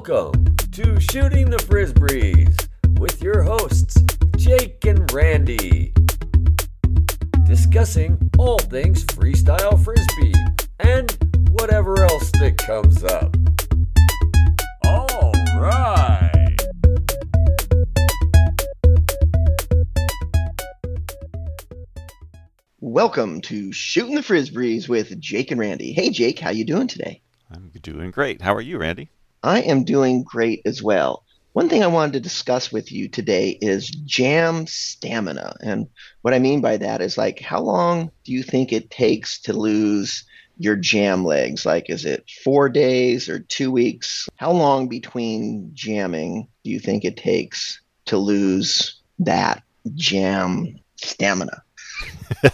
Welcome to Shooting the Frisbees with your hosts, Jake and Randy. Discussing all things freestyle frisbee and whatever else that comes up. All right. Welcome to Shooting the Frisbees with Jake and Randy. Hey Jake, how you doing today? I'm doing great. How are you, Randy? I am doing great as well. One thing I wanted to discuss with you today is jam stamina. And what I mean by that is like how long do you think it takes to lose your jam legs? Like is it 4 days or 2 weeks? How long between jamming do you think it takes to lose that jam stamina?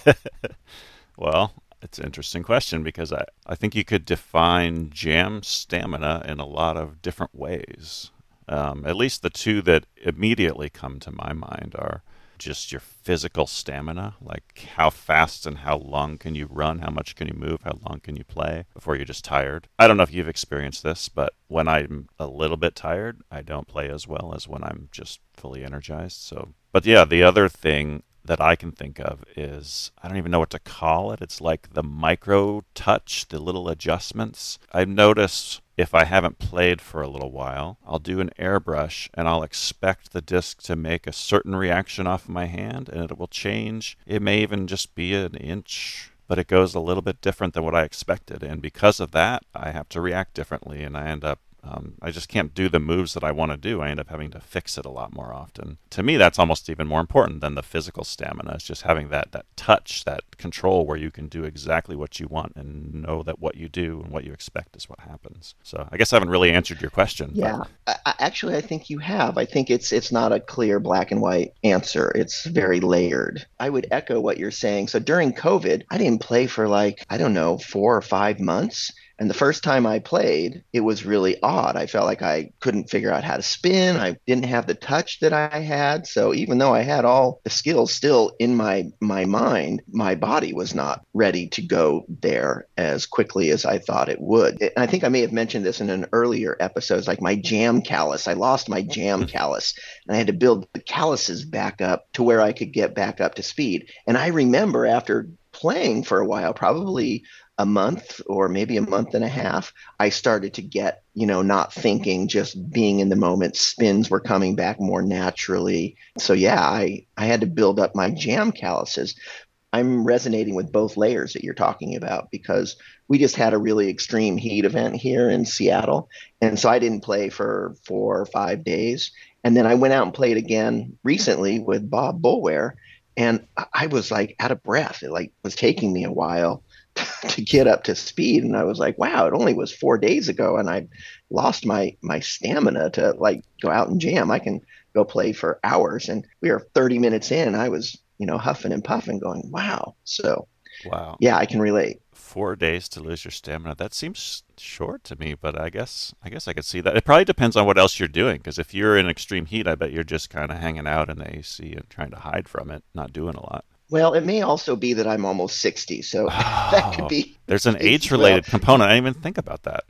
well, it's an interesting question because I, I think you could define jam stamina in a lot of different ways. Um, at least the two that immediately come to my mind are just your physical stamina, like how fast and how long can you run, how much can you move, how long can you play before you're just tired. I don't know if you've experienced this, but when I'm a little bit tired, I don't play as well as when I'm just fully energized. So, but yeah, the other thing that I can think of is I don't even know what to call it. It's like the micro touch, the little adjustments. I've noticed if I haven't played for a little while, I'll do an airbrush and I'll expect the disc to make a certain reaction off my hand and it will change. It may even just be an inch, but it goes a little bit different than what I expected. And because of that, I have to react differently and I end up um, I just can't do the moves that I want to do. I end up having to fix it a lot more often. To me, that's almost even more important than the physical stamina. It's just having that that touch, that control, where you can do exactly what you want and know that what you do and what you expect is what happens. So I guess I haven't really answered your question. Yeah, I, actually, I think you have. I think it's it's not a clear black and white answer. It's very layered. I would echo what you're saying. So during COVID, I didn't play for like I don't know four or five months and the first time I played, it was really odd. I felt like I couldn't figure out how to spin. I didn't have the touch that I had. So even though I had all the skills still in my my mind, my body was not ready to go there as quickly as I thought it would. And I think I may have mentioned this in an earlier episode, like my jam callus. I lost my jam callus and I had to build the calluses back up to where I could get back up to speed. And I remember after playing for a while, probably a month or maybe a month and a half, I started to get, you know, not thinking, just being in the moment. Spins were coming back more naturally. So yeah, I, I had to build up my jam calluses. I'm resonating with both layers that you're talking about because we just had a really extreme heat event here in Seattle. And so I didn't play for four or five days. And then I went out and played again recently with Bob Boulware. And I was like out of breath. It like was taking me a while to get up to speed. And i was like wow it only was four days ago and i lost my my stamina to like go out and jam. I can go play for hours and we were 30 minutes in. I was you know huffing and puffing going wow. So wow. yeah i can relate. Four days to lose your stamina. That seems short to me but i guess i guess i could see that. It probably depends on what else you're doing because if you're in extreme heat i bet you're just kind of hanging out in the ac and trying to hide from it not doing a lot well, it may also be that I'm almost 60, so oh, that could be. There's an age related well. component. I didn't even think about that.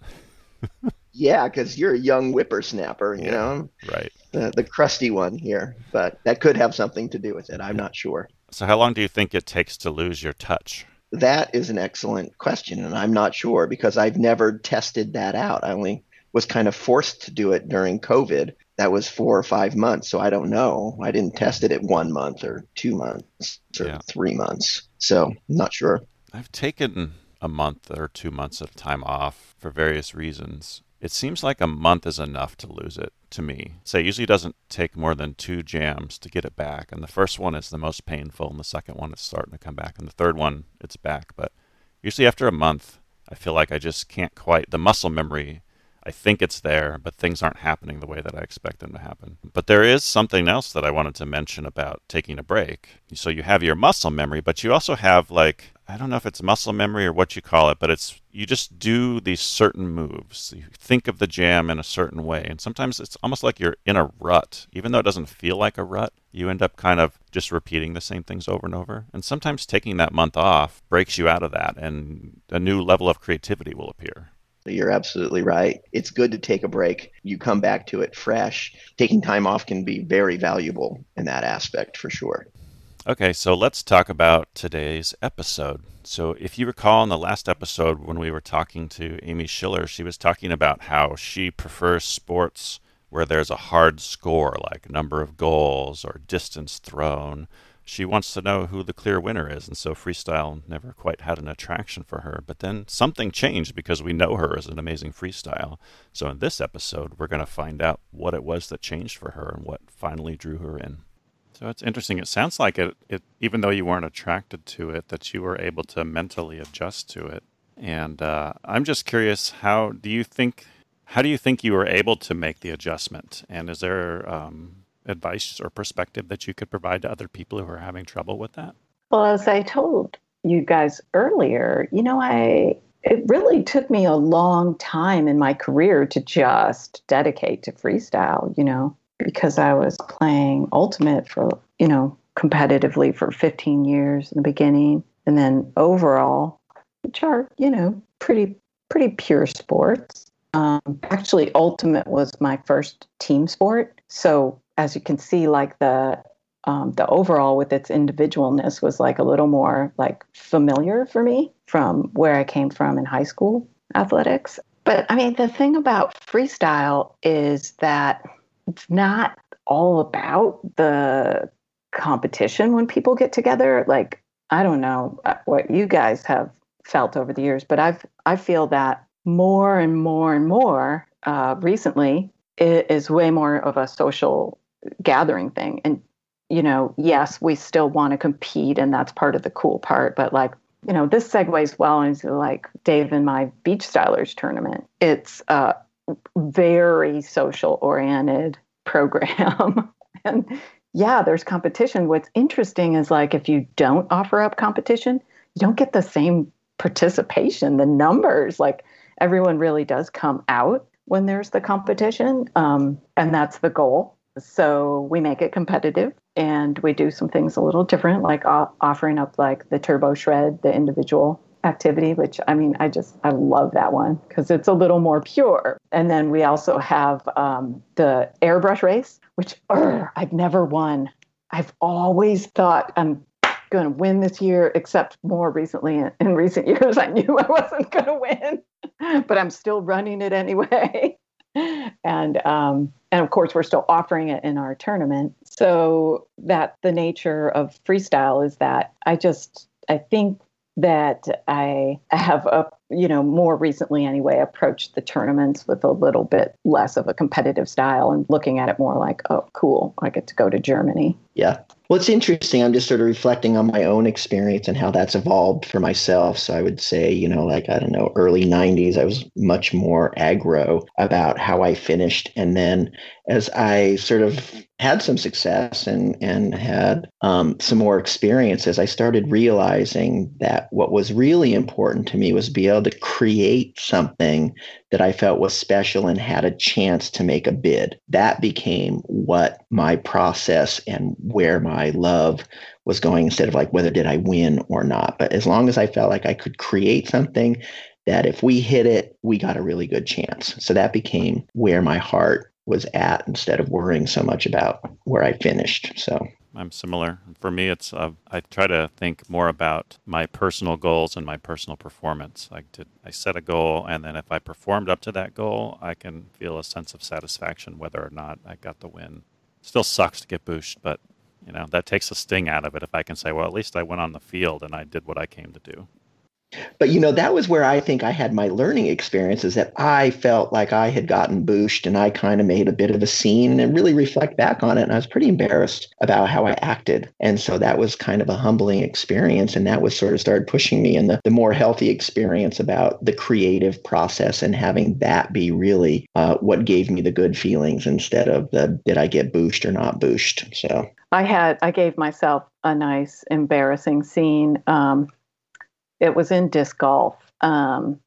yeah, because you're a young whippersnapper, you yeah, know? Right. The, the crusty one here, but that could have something to do with it. I'm not sure. So, how long do you think it takes to lose your touch? That is an excellent question, and I'm not sure because I've never tested that out. I only was kind of forced to do it during COVID that was four or five months. So I don't know. I didn't test it at one month or two months or yeah. three months. So I'm not sure. I've taken a month or two months of time off for various reasons. It seems like a month is enough to lose it to me. Say, so usually doesn't take more than two jams to get it back. And the first one is the most painful, and the second one is starting to come back, and the third one, it's back. But usually after a month, I feel like I just can't quite, the muscle memory I think it's there, but things aren't happening the way that I expect them to happen. But there is something else that I wanted to mention about taking a break. So you have your muscle memory, but you also have like I don't know if it's muscle memory or what you call it, but it's you just do these certain moves. You think of the jam in a certain way, and sometimes it's almost like you're in a rut, even though it doesn't feel like a rut. You end up kind of just repeating the same things over and over. And sometimes taking that month off breaks you out of that, and a new level of creativity will appear. You're absolutely right. It's good to take a break. You come back to it fresh. Taking time off can be very valuable in that aspect for sure. Okay, so let's talk about today's episode. So, if you recall in the last episode when we were talking to Amy Schiller, she was talking about how she prefers sports where there's a hard score, like number of goals or distance thrown. She wants to know who the clear winner is, and so freestyle never quite had an attraction for her. But then something changed because we know her as an amazing freestyle. So, in this episode, we're going to find out what it was that changed for her and what finally drew her in. So it's interesting. It sounds like it, it, even though you weren't attracted to it, that you were able to mentally adjust to it. And uh, I'm just curious, how do you think, how do you think you were able to make the adjustment? And is there um, advice or perspective that you could provide to other people who are having trouble with that? Well, as I told you guys earlier, you know, I it really took me a long time in my career to just dedicate to freestyle. You know, because I was playing ultimate for, you know, competitively for 15 years in the beginning. And then overall, which are, you know, pretty, pretty pure sports. Um, actually, ultimate was my first team sport. So as you can see, like the, um, the overall with its individualness was like a little more like familiar for me from where I came from in high school athletics. But I mean, the thing about freestyle is that it's not all about the competition when people get together. Like, I don't know uh, what you guys have felt over the years, but I've I feel that more and more and more uh, recently it is way more of a social gathering thing. And you know, yes, we still want to compete, and that's part of the cool part. But like, you know, this segues well into like Dave and my beach stylers tournament. It's a very social oriented program. and yeah, there's competition. What's interesting is like if you don't offer up competition, you don't get the same participation, the numbers. Like everyone really does come out when there's the competition. Um, and that's the goal. So we make it competitive and we do some things a little different, like offering up like the turbo shred, the individual activity, which I mean, I just, I love that one because it's a little more pure. And then we also have um, the airbrush race, which uh, I've never won. I've always thought I'm going to win this year, except more recently in recent years, I knew I wasn't going to win, but I'm still running it anyway. And um, and of course, we're still offering it in our tournament. So that the nature of freestyle is that I just I think that I have a you know more recently anyway approached the tournaments with a little bit less of a competitive style and looking at it more like oh cool I get to go to Germany. Yeah. Well, it's interesting. I'm just sort of reflecting on my own experience and how that's evolved for myself. So I would say, you know, like, I don't know, early 90s, I was much more aggro about how I finished. And then as I sort of had some success and and had um, some more experiences, I started realizing that what was really important to me was be able to create something that I felt was special and had a chance to make a bid. That became what my process and where my love was going instead of like whether did I win or not. But as long as I felt like I could create something that if we hit it, we got a really good chance. So that became where my heart was at instead of worrying so much about where I finished. So I'm similar. For me, it's uh, I try to think more about my personal goals and my personal performance. I did I set a goal, and then if I performed up to that goal, I can feel a sense of satisfaction whether or not I got the win. Still sucks to get booshed, but you know that takes the sting out of it. If I can say, well, at least I went on the field and I did what I came to do. But you know, that was where I think I had my learning experiences that I felt like I had gotten booshed and I kind of made a bit of a scene and really reflect back on it. And I was pretty embarrassed about how I acted. And so that was kind of a humbling experience. And that was sort of started pushing me in the, the more healthy experience about the creative process and having that be really uh, what gave me the good feelings instead of the did I get booshed or not booshed. So I had, I gave myself a nice embarrassing scene. Um, it was in disc golf. Um,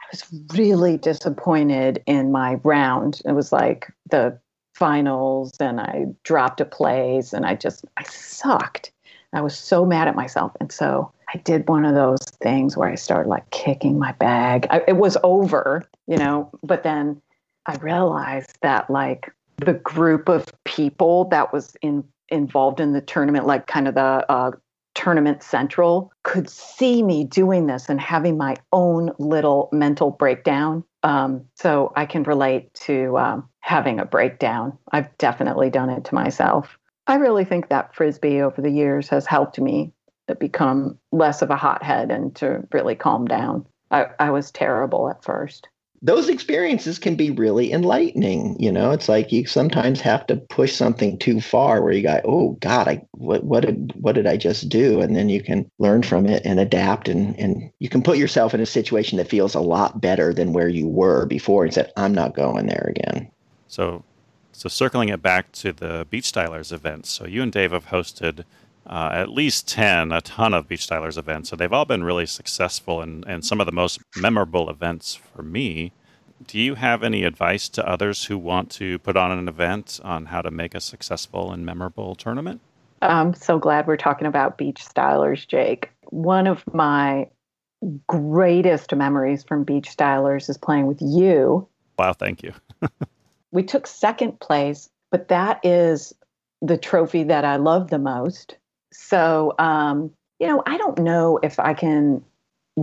I was really disappointed in my round. It was like the finals, and I dropped a place, and I just I sucked. I was so mad at myself, and so I did one of those things where I started like kicking my bag. I, it was over, you know, but then I realized that like the group of people that was in involved in the tournament, like kind of the uh, tournament central, could see me doing this and having my own little mental breakdown. Um, so I can relate to um, having a breakdown. I've definitely done it to myself. I really think that frisbee over the years has helped me become less of a hothead and to really calm down. I, I was terrible at first those experiences can be really enlightening. You know, it's like you sometimes have to push something too far where you go, oh God, I what what did what did I just do? And then you can learn from it and adapt and and you can put yourself in a situation that feels a lot better than where you were before and said, I'm not going there again. So so circling it back to the Beach Stylers events. So you and Dave have hosted uh, at least 10, a ton of Beach Stylers events. So they've all been really successful and, and some of the most memorable events for me. Do you have any advice to others who want to put on an event on how to make a successful and memorable tournament? I'm so glad we're talking about Beach Stylers, Jake. One of my greatest memories from Beach Stylers is playing with you. Wow, thank you. we took second place, but that is the trophy that I love the most so, um, you know, I don't know if I can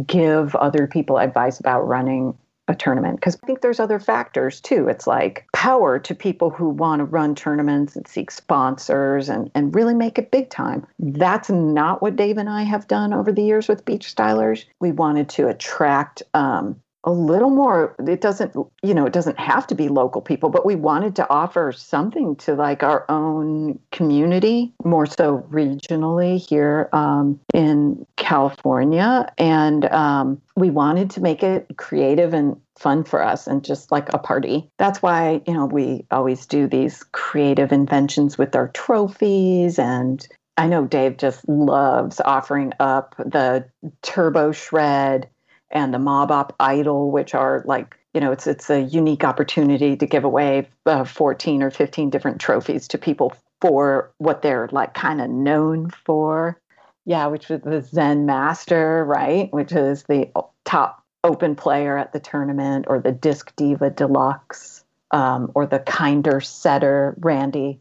give other people advice about running a tournament because I think there's other factors too. It's like power to people who want to run tournaments and seek sponsors and, and really make it big time. That's not what Dave and I have done over the years with Beach Stylers. We wanted to attract um, a little more it doesn't you know it doesn't have to be local people but we wanted to offer something to like our own community more so regionally here um, in california. And um, we wanted to make it creative and fun for us and just like a party. That's why you know we always do these creative inventions with our trophies. And I know Dave just loves offering up the turbo shred and the Mob Op Idol, which are like you know it's it's a unique opportunity to give away uh, 14 or 15 different trophies to people for what they're like kind of known for. Yeah, which was the Zen Master, right? Which is the top open player at the tournament, or the Disc Diva Deluxe, um, or the Kinder Setter, Randy.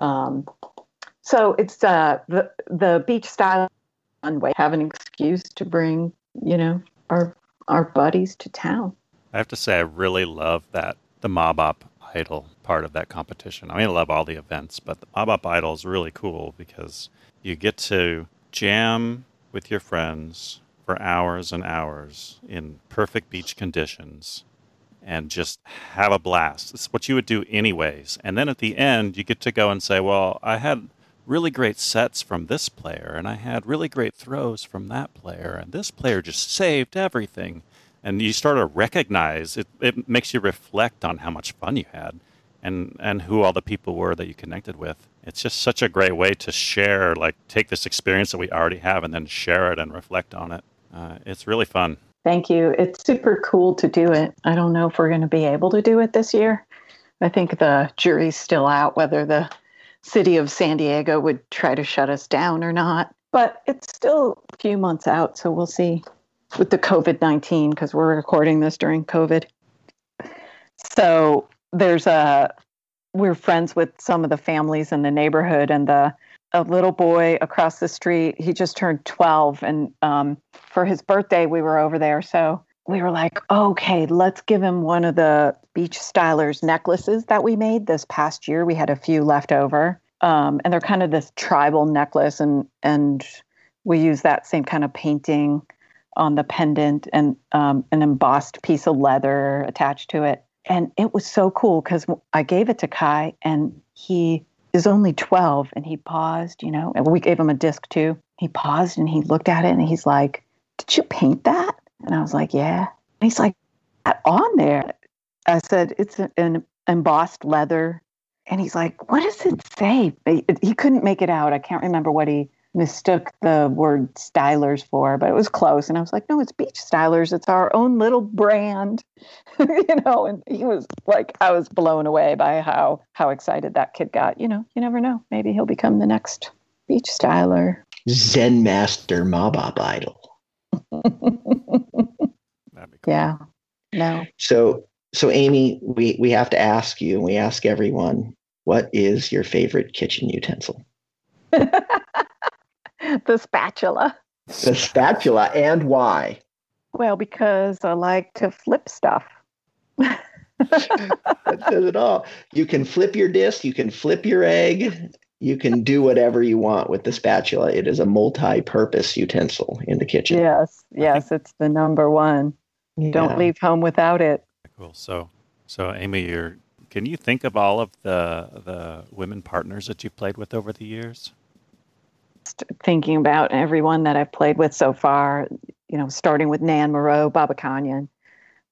Um, so it's uh, the the beach style way have an excuse to bring you know our our buddies to town. I have to say, I really love that the Mob Op Idol part of that competition. I mean, I love all the events, but the Mob Op Idol is really cool because you get to jam with your friends for hours and hours in perfect beach conditions and just have a blast. It's what you would do anyways. And then at the end, you get to go and say, well, I had really great sets from this player, and I had really great throws from that player, and this player just saved everything. And you start to recognize it, it makes you reflect on how much fun you had and, and who all the people were that you connected with. It's just such a great way to share, like, take this experience that we already have and then share it and reflect on it. Uh, it's really fun. Thank you. It's super cool to do it. I don't know if we're going to be able to do it this year. I think the jury's still out whether the city of San Diego would try to shut us down or not. But it's still a few months out, so we'll see with the COVID 19 because we're recording this during COVID. So there's a, we're friends with some of the families in the neighborhood, and the, a little boy across the street, he just turned 12. And um, for his birthday, we were over there. So we were like, okay, let's give him one of the beach stylers necklaces that we made this past year. We had a few left over. Um, and they're kind of this tribal necklace and and we use that same kind of painting on the pendant and um, an embossed piece of leather attached to it. And it was so cool because I gave it to Kai and he is only 12 and he paused, you know, and we gave him a disc too. He paused and he looked at it and he's like, Did you paint that? And I was like, Yeah. And he's like, On there. I said, It's an embossed leather. And he's like, What does it say? He couldn't make it out. I can't remember what he mistook the word stylers for, but it was close. And I was like, No, it's Beach Stylers. It's our own little brand. you know, and he was like, I was blown away by how how excited that kid got. You know, you never know. Maybe he'll become the next beach styler. Zen master Mabop idol. That'd be cool. yeah. No. So, so Amy, we we have to ask you, and we ask everyone, what is your favorite kitchen utensil? the spatula. The spatula, and why? Well, because I like to flip stuff. That says it all. You can flip your disc, you can flip your egg, you can do whatever you want with the spatula. It is a multi-purpose utensil in the kitchen. Yes, yes, it's the number one. Don't leave home without it. Cool. So, so Amy, you're. Can you think of all of the the women partners that you've played with over the years? Thinking about everyone that I've played with so far, you know, starting with Nan Moreau, Baba Kanyan,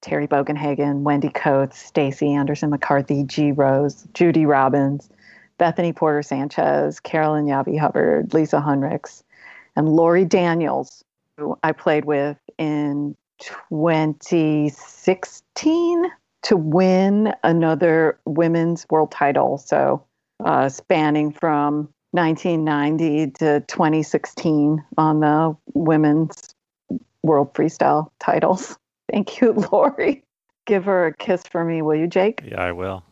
Terry Bogenhagen, Wendy Coates, Stacy Anderson McCarthy, G. Rose, Judy Robbins, Bethany Porter Sanchez, Carolyn Yavi Hubbard, Lisa Hunrichs, and Lori Daniels, who I played with in 2016 to win another women's world title. So, uh, spanning from 1990 to 2016 on the women's world freestyle titles. Thank you, Lori. Give her a kiss for me, will you, Jake? Yeah, I will.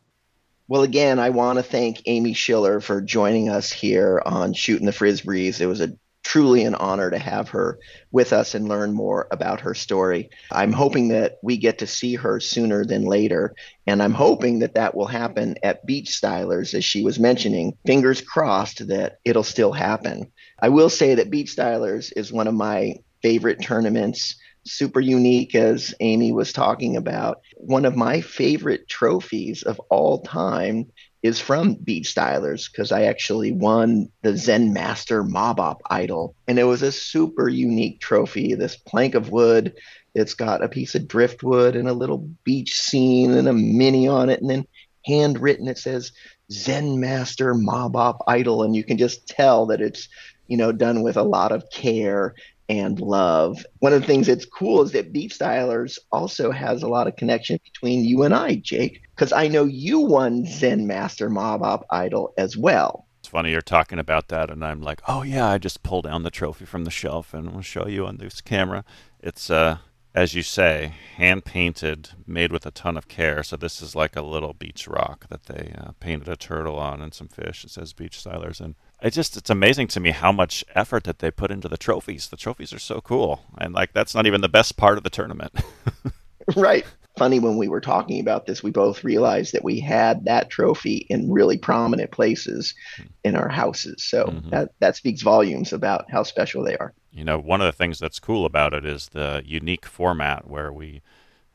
Well, again, I want to thank Amy Schiller for joining us here on Shooting the Frisbees. It was a truly an honor to have her with us and learn more about her story. I'm hoping that we get to see her sooner than later, and I'm hoping that that will happen at Beach Stylers, as she was mentioning. Fingers crossed that it'll still happen. I will say that Beach Stylers is one of my favorite tournaments. Super unique, as Amy was talking about. One of my favorite trophies of all time is from Beach Stylers because I actually won the Zen Master Mobop idol. And it was a super unique trophy. This plank of wood, it's got a piece of driftwood and a little beach scene and a mini on it. And then handwritten, it says Zen Master Mobop idol. And you can just tell that it's, you know, done with a lot of care and love. One of the things that's cool is that Beach Stylers also has a lot of connection between you and I, Jake, because I know you won Zen Master Mob Op Idol as well. It's funny you're talking about that, and I'm like, oh yeah, I just pulled down the trophy from the shelf, and I'll show you on this camera. It's uh, as you say, hand painted, made with a ton of care. So this is like a little beach rock that they uh, painted a turtle on and some fish. It says Beach Stylers, and it just it's amazing to me how much effort that they put into the trophies. The trophies are so cool, and like that's not even the best part of the tournament. right. Funny when we were talking about this, we both realized that we had that trophy in really prominent places in our houses. So Mhm. that, that speaks volumes about how special they are. You know, one of the things that's cool about it is the unique format where we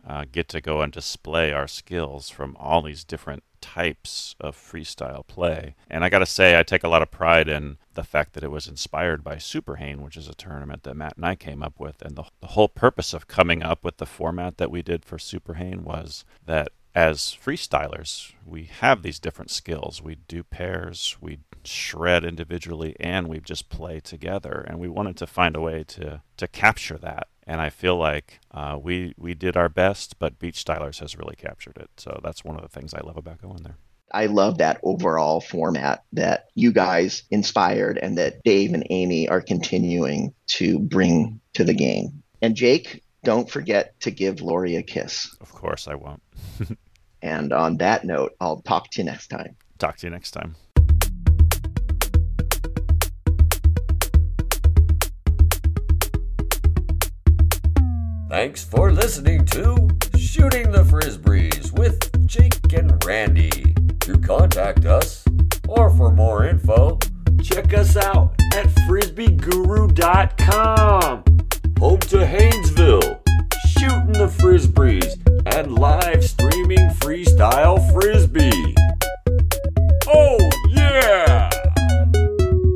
uh, get to go and display our skills from all these different types of freestyle play. And I got to say, I take a lot of pride in the fact that it was inspired by Superhane, which is a tournament that Matt and I came up with. And the, the whole purpose of coming up with the format that we did for Superhane was that as freestylers, we have these different skills. We do pairs, we shred individually, and we just play together. And we wanted to find a way to to capture that. And I feel like uh, we we did our best, but Beach Stylers has really captured it. So that's one of the things I love about going there. I love that overall format that you guys inspired and that Dave and Amy are continuing to bring to the game. And Jake, don't forget to give Lori a kiss. Of course, I won't. And on that note, I'll talk to you next time. Talk to you next time. Thanks for listening to Shooting the Frisbees with Jake and Randy. To contact us or for more info, check us out at frisbeeguru.com. Home to Haynesville, shooting the frisbees, and live streaming freestyle frisbee. Oh, yeah!